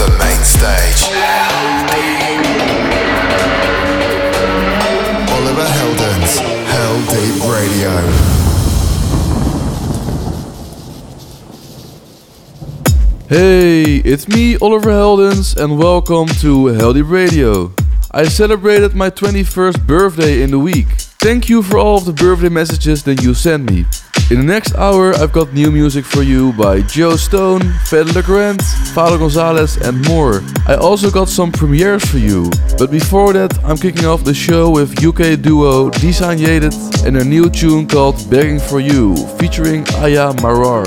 the main stage. Oliver Heldens, Hell Deep Radio. Hey, it's me, Oliver Heldens, and welcome to Heldeep Radio. I celebrated my 21st birthday in the week. Thank you for all of the birthday messages that you sent me. In the next hour, I've got new music for you by Joe Stone, Fedde Le Grand, Fado Gonzalez, and more. I also got some premieres for you. But before that, I'm kicking off the show with UK duo Designated and their new tune called Begging for You, featuring Aya Marar.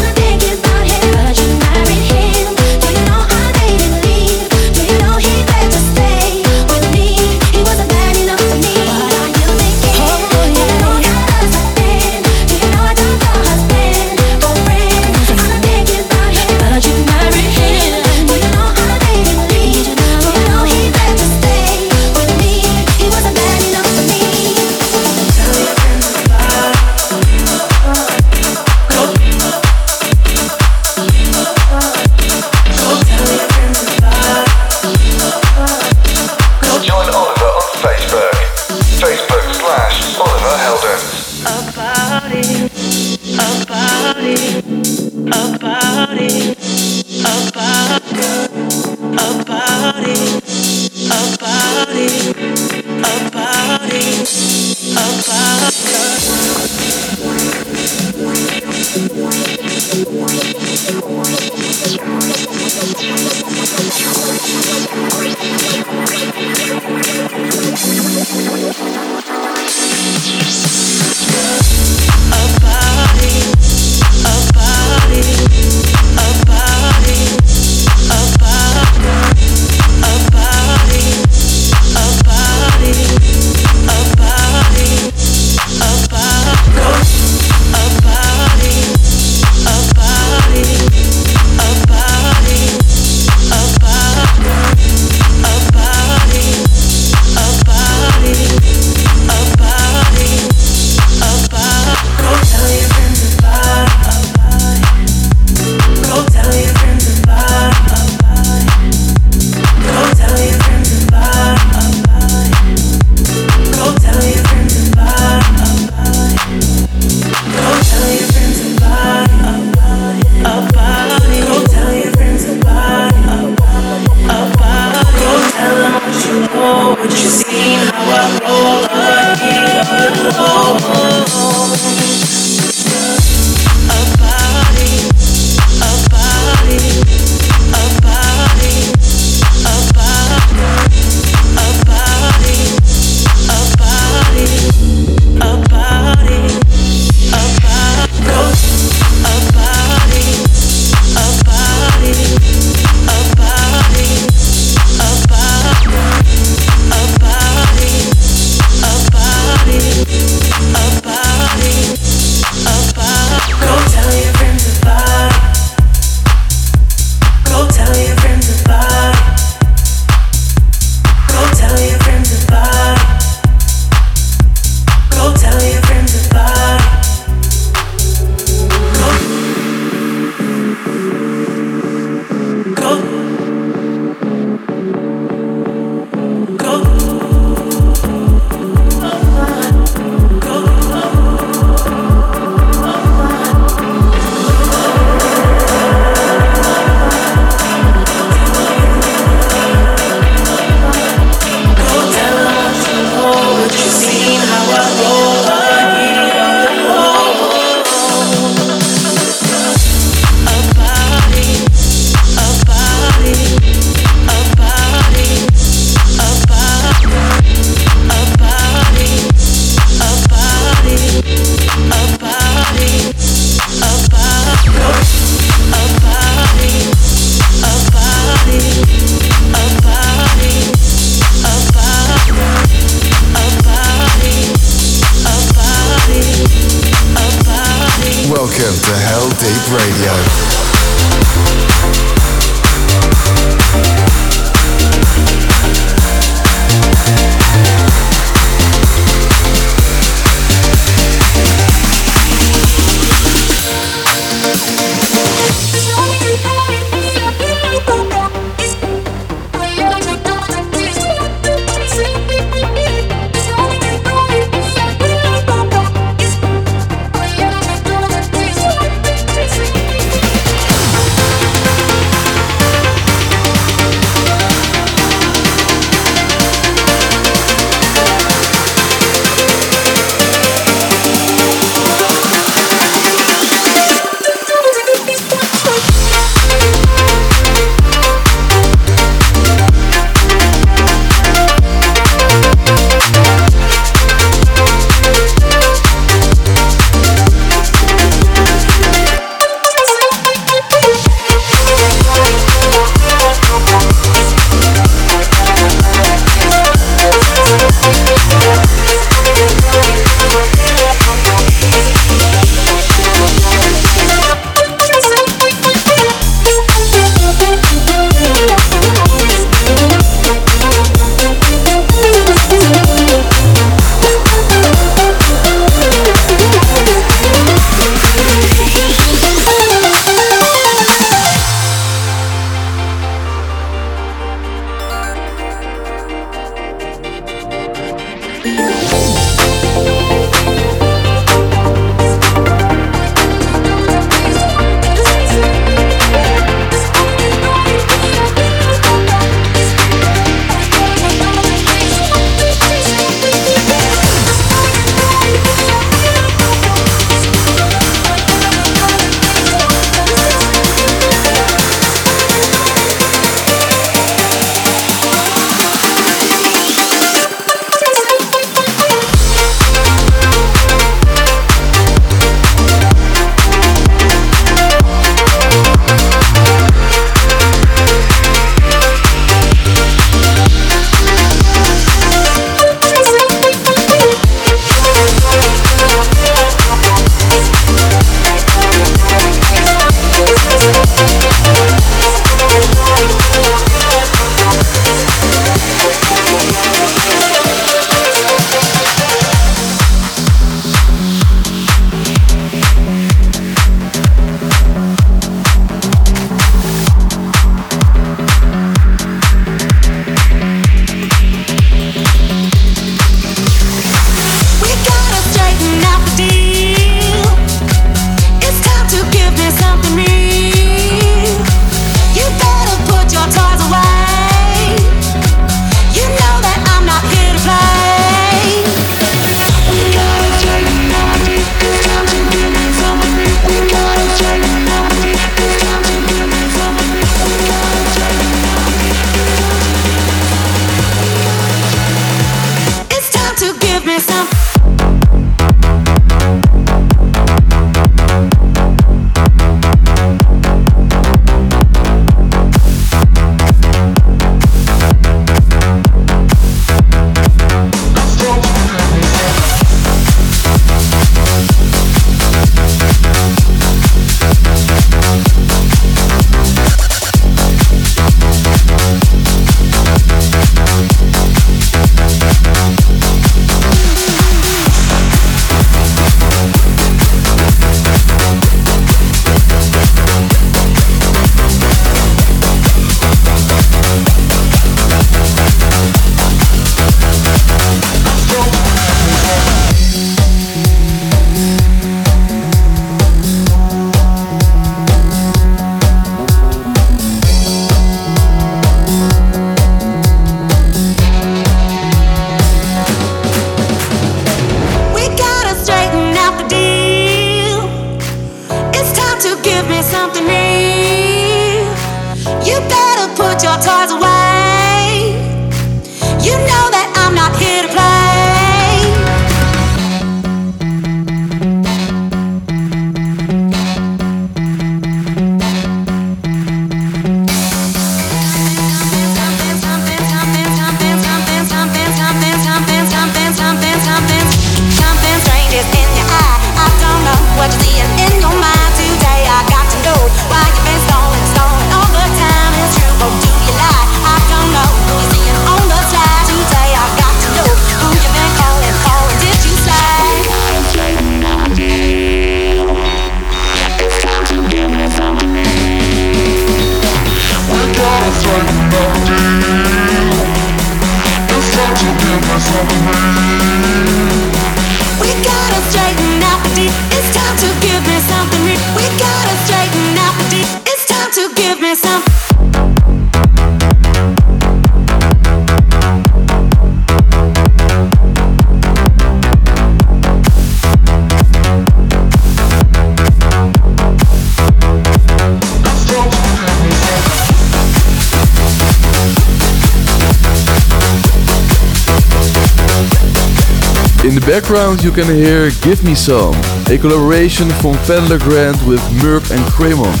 Background you can hear Give Me Some, a collaboration from Fedde Le Grand with Merk and Kremont.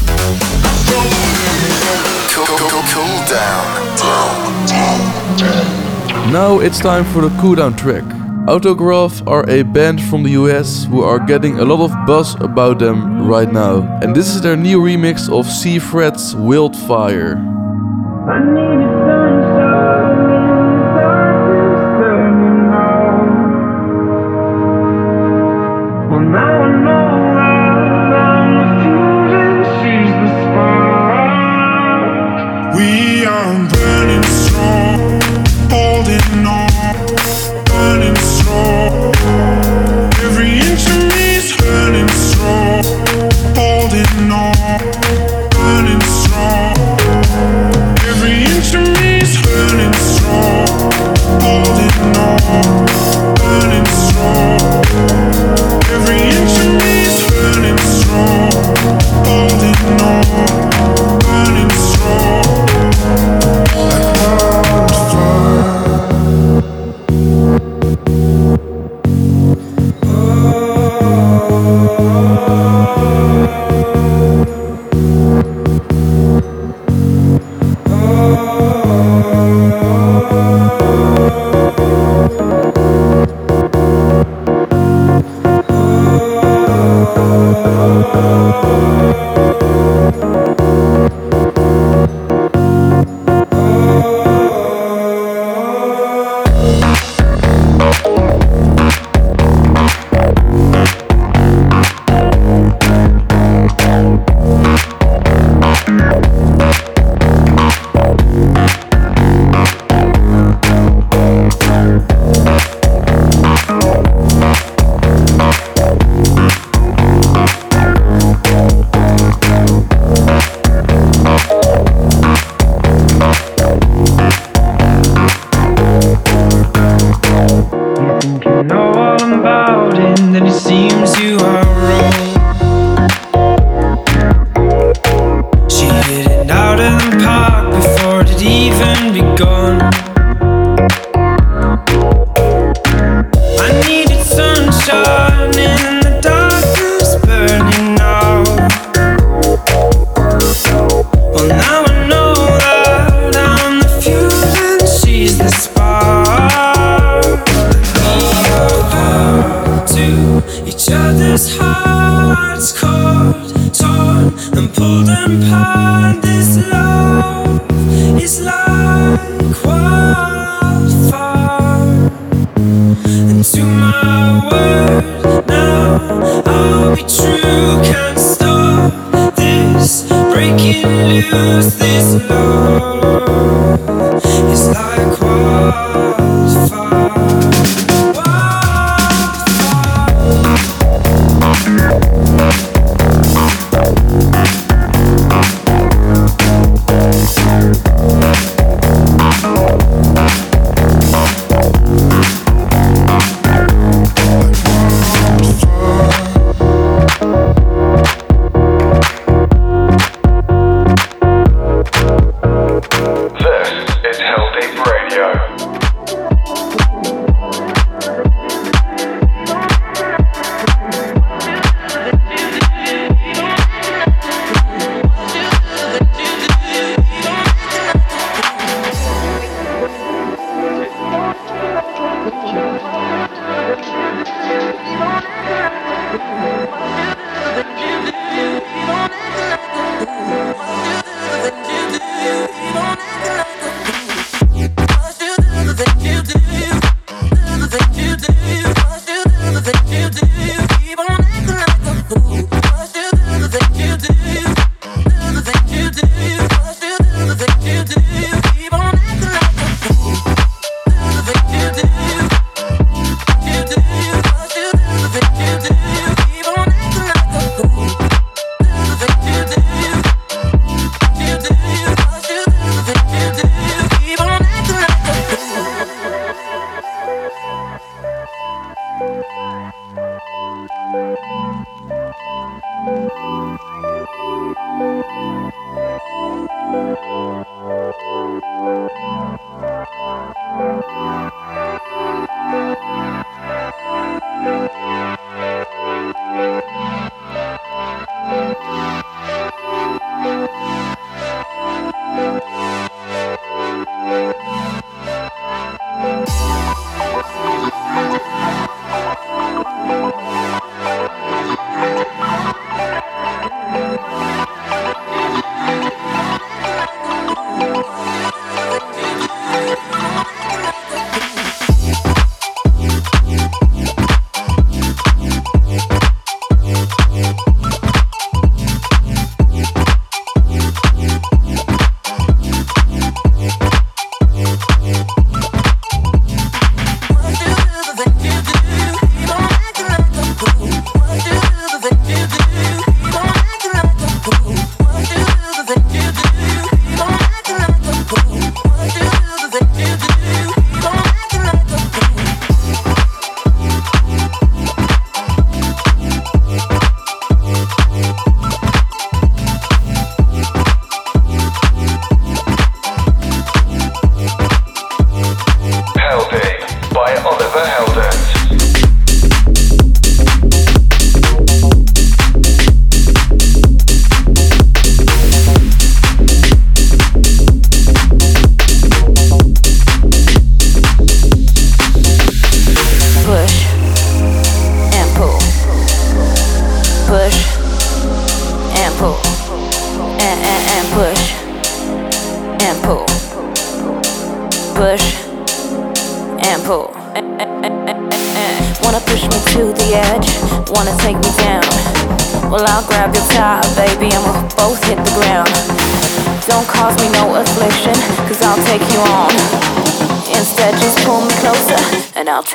Now it's time for the cooldown track. Autograf are a band from the US who are getting a lot of buzz about them right now. And this is their new remix of Sea Seafret's Wildfire.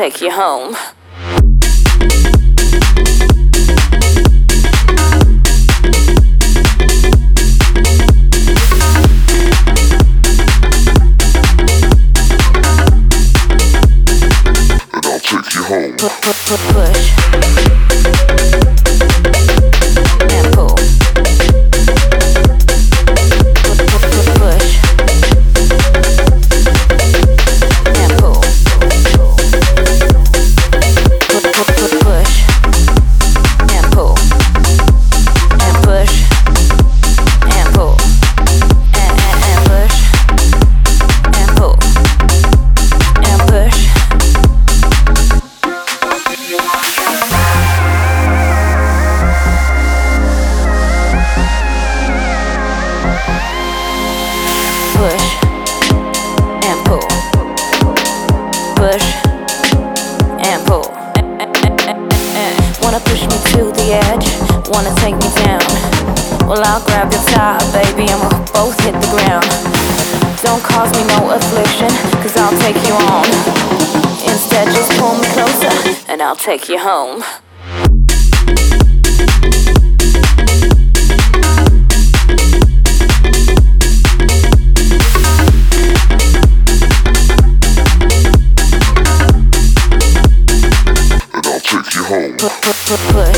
take you home. stop, baby, and we'll both hit the ground. Don't cause me no affliction, cause I'll take you on. Instead, just pull me closer, and I'll take you home. Put, put, put, put.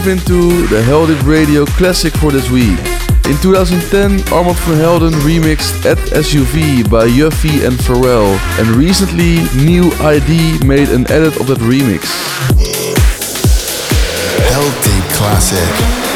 Move into the Heldeep Radio classic for this week. In 2010, Armand van Helden remixed ADD SUV by Uffie and Pharrell, and recently New ID made an edit of that remix. Heldeep Classic.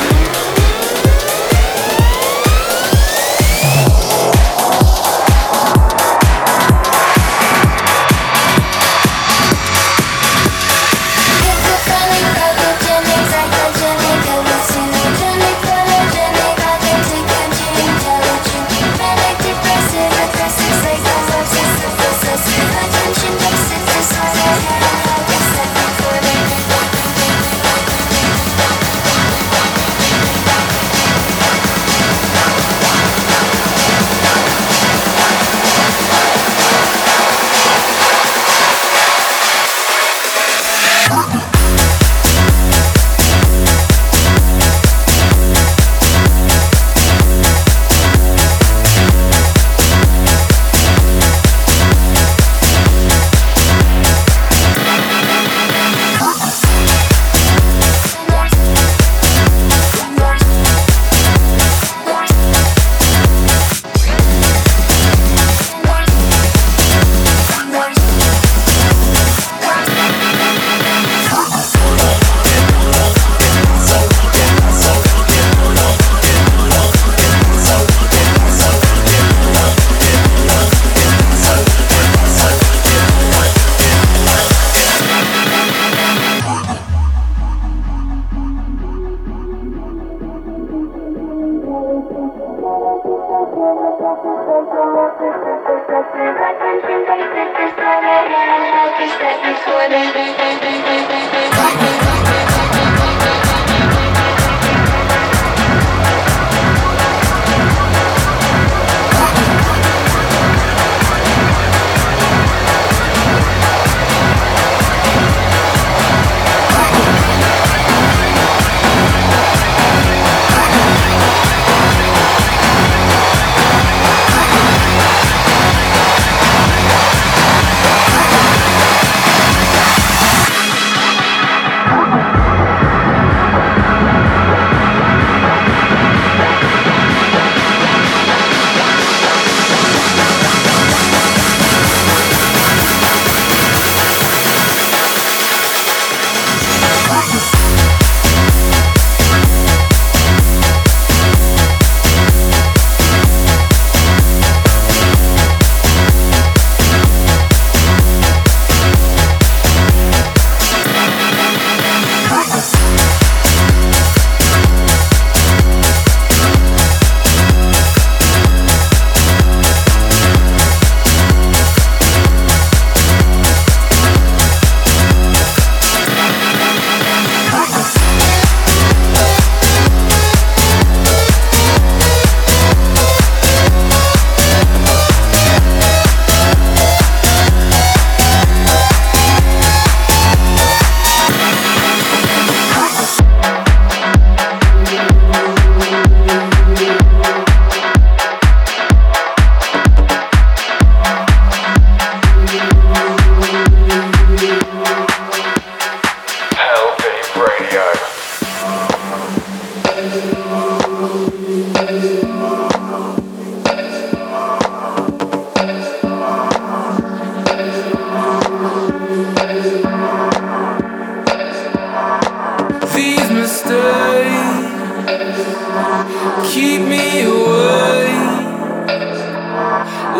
keep me away.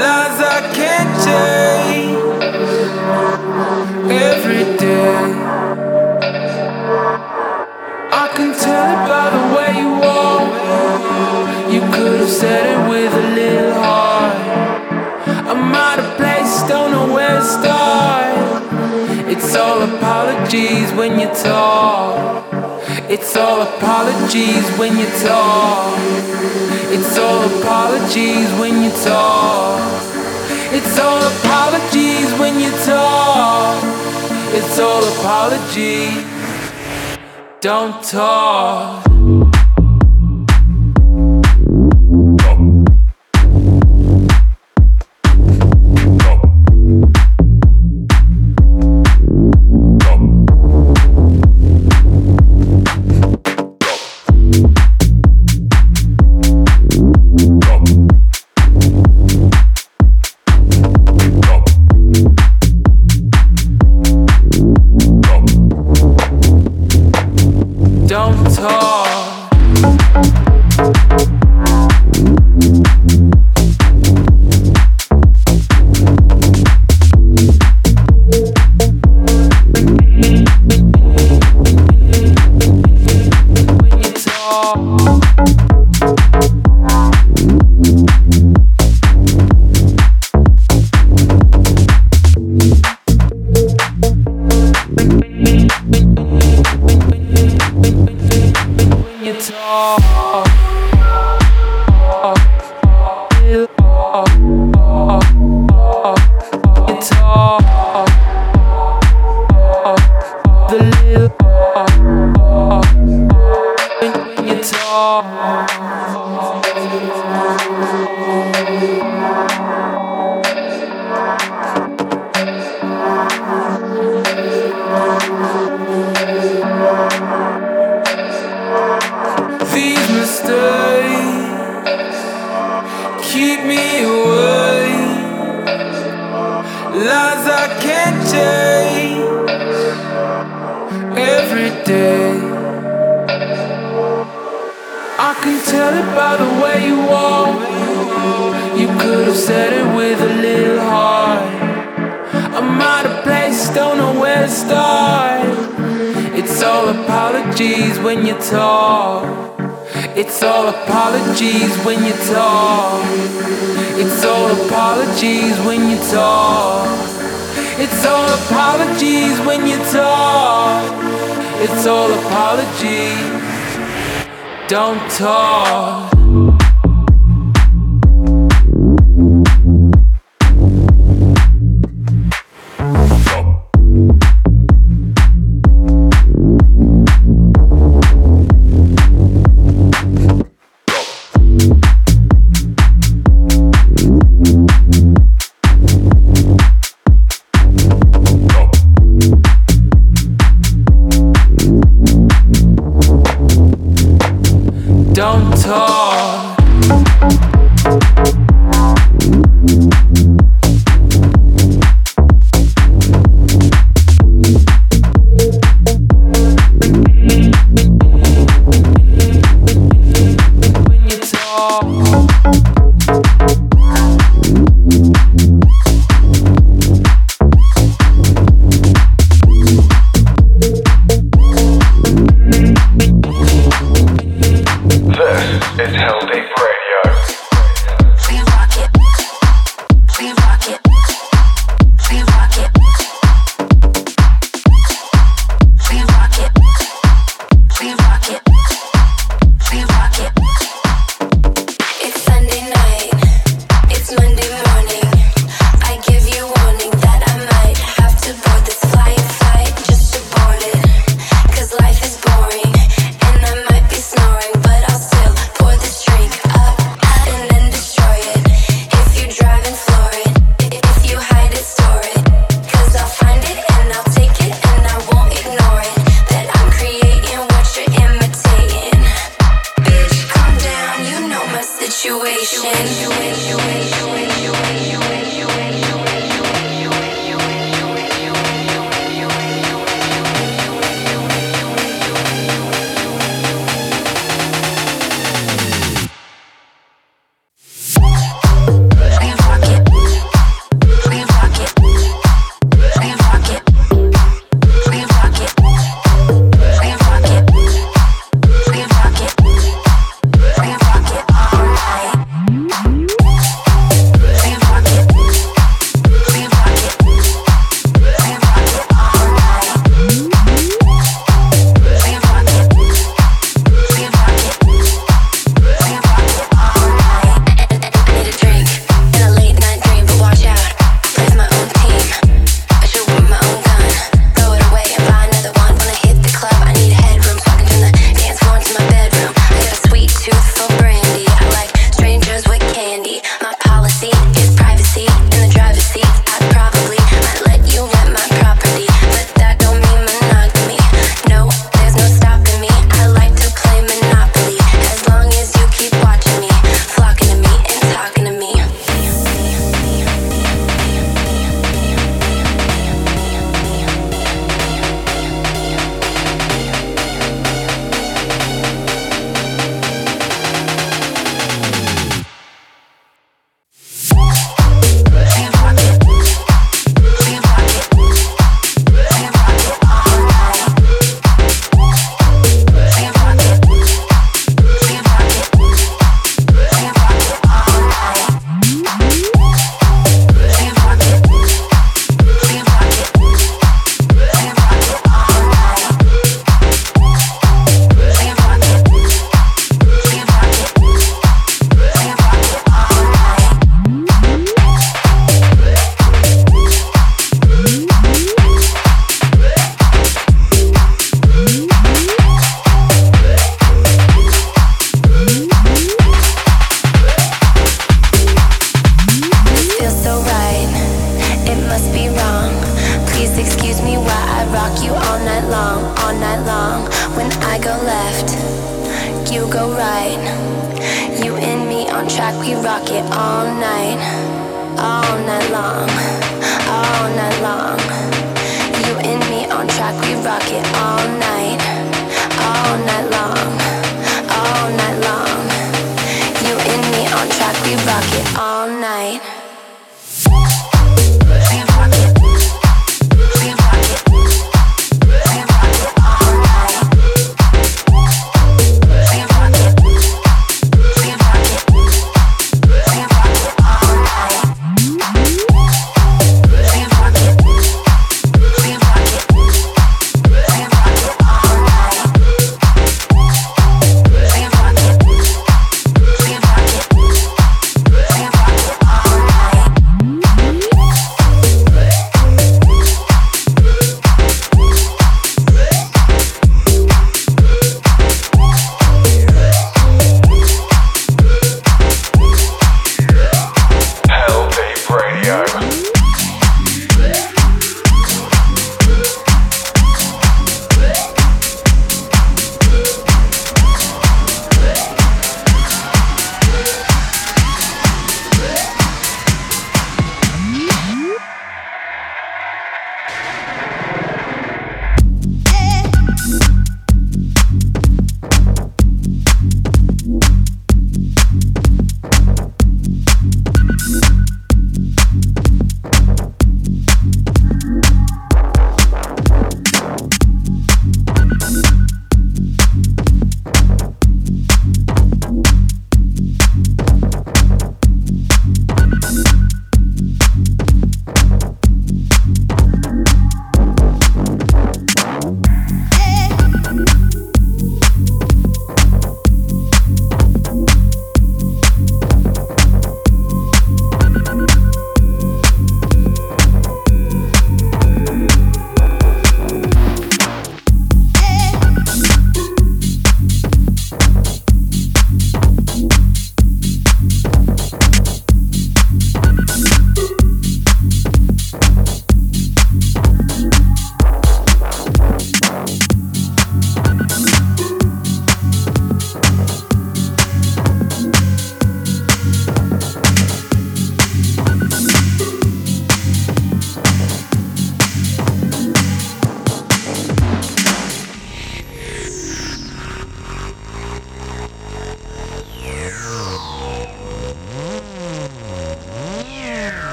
Lies I can't change every day. I can tell it by the way you walk. You could have said it with a little heart. I'm out of place, don't know where to start. It's all apologies when you talk. It's all apologies when you talk. It's all apologies when you talk. It's all apologies when you talk. It's all apologies. Don't talk.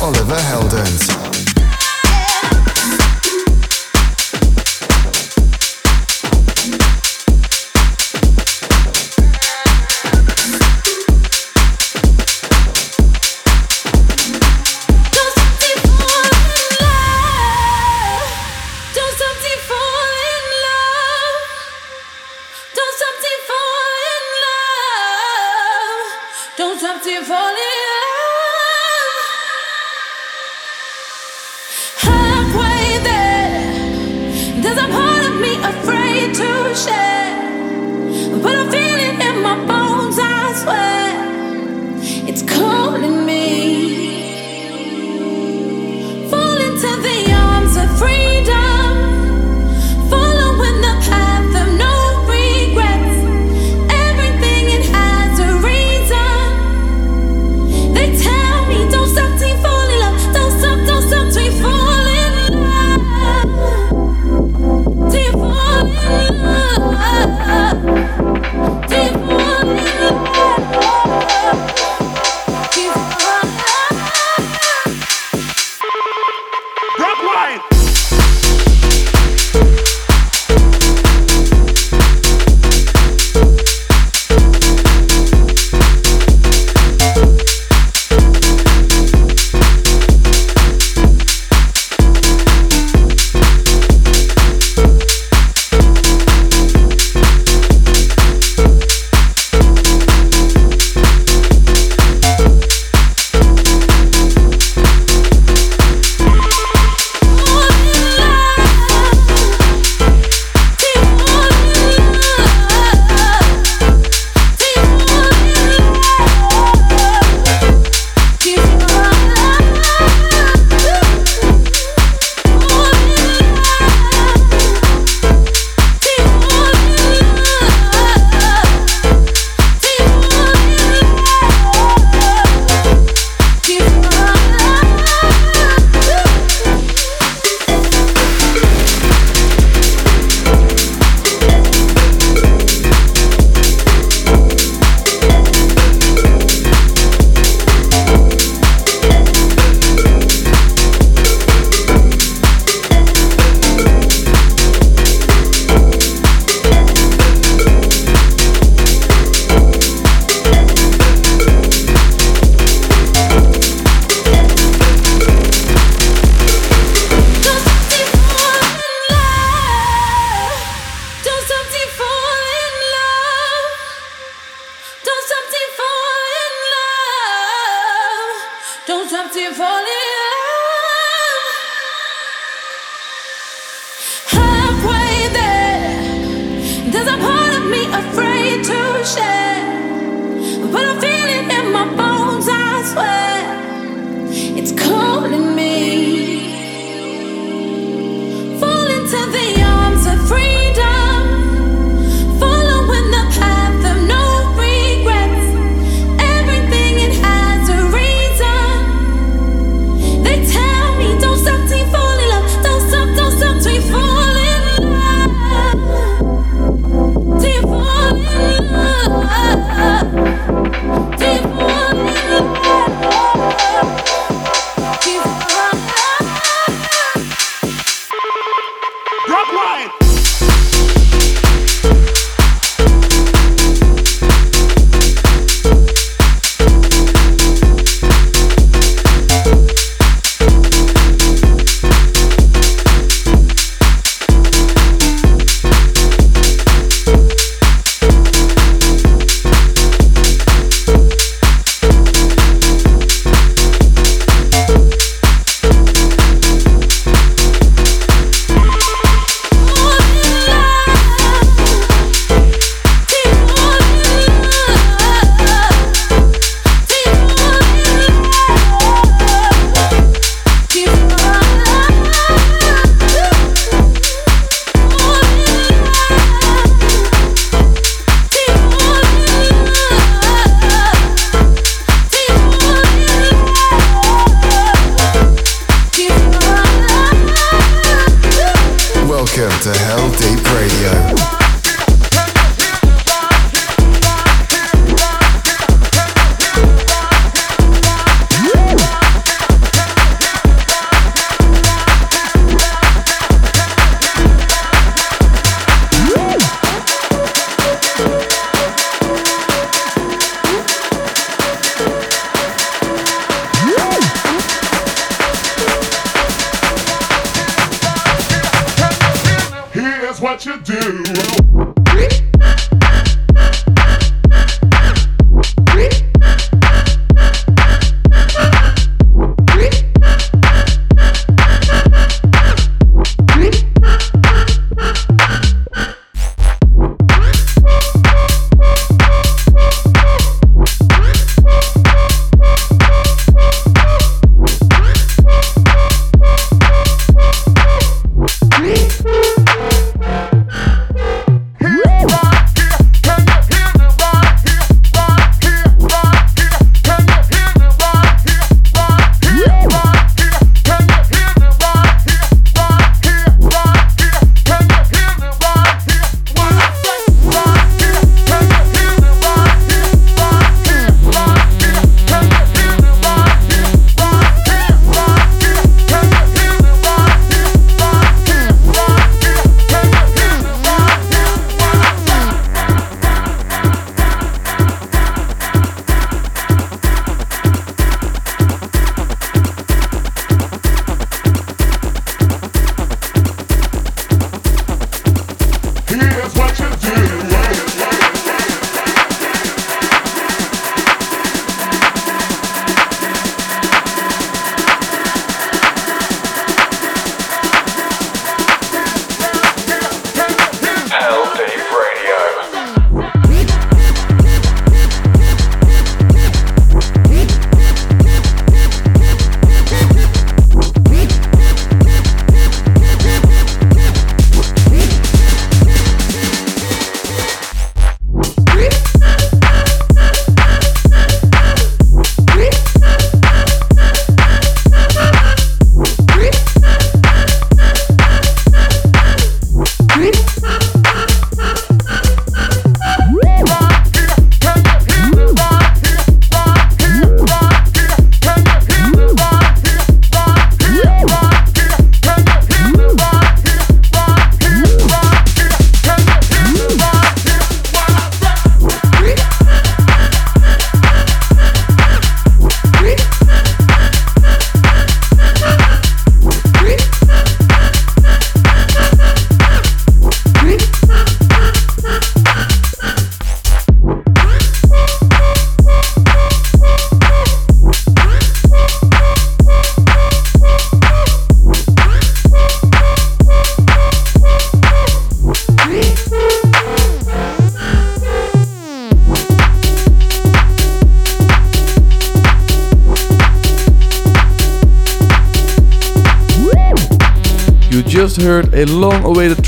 Oliver Heldens.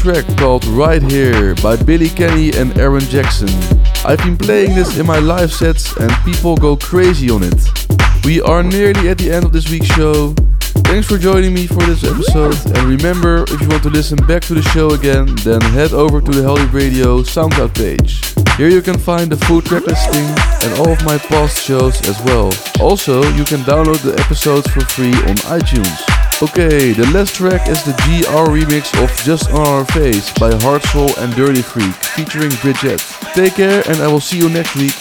Track called Right Here by Billy Kenny and Aaron Jackson. I've been playing this in my live sets and people go crazy on it. We are nearly at the end of this week's show. Thanks for joining me for this episode and remember if you want to listen back to the show again then head over to the Heldeep Radio SoundCloud page. Here you can find the full track listing and all of my past shows as well. Also, you can download the episodes for free on iTunes. Okay, the last track is the GR remix of Just On Our Face by Heart Soul and Dirty Freak featuring Bridget. Take care and I will see you next week.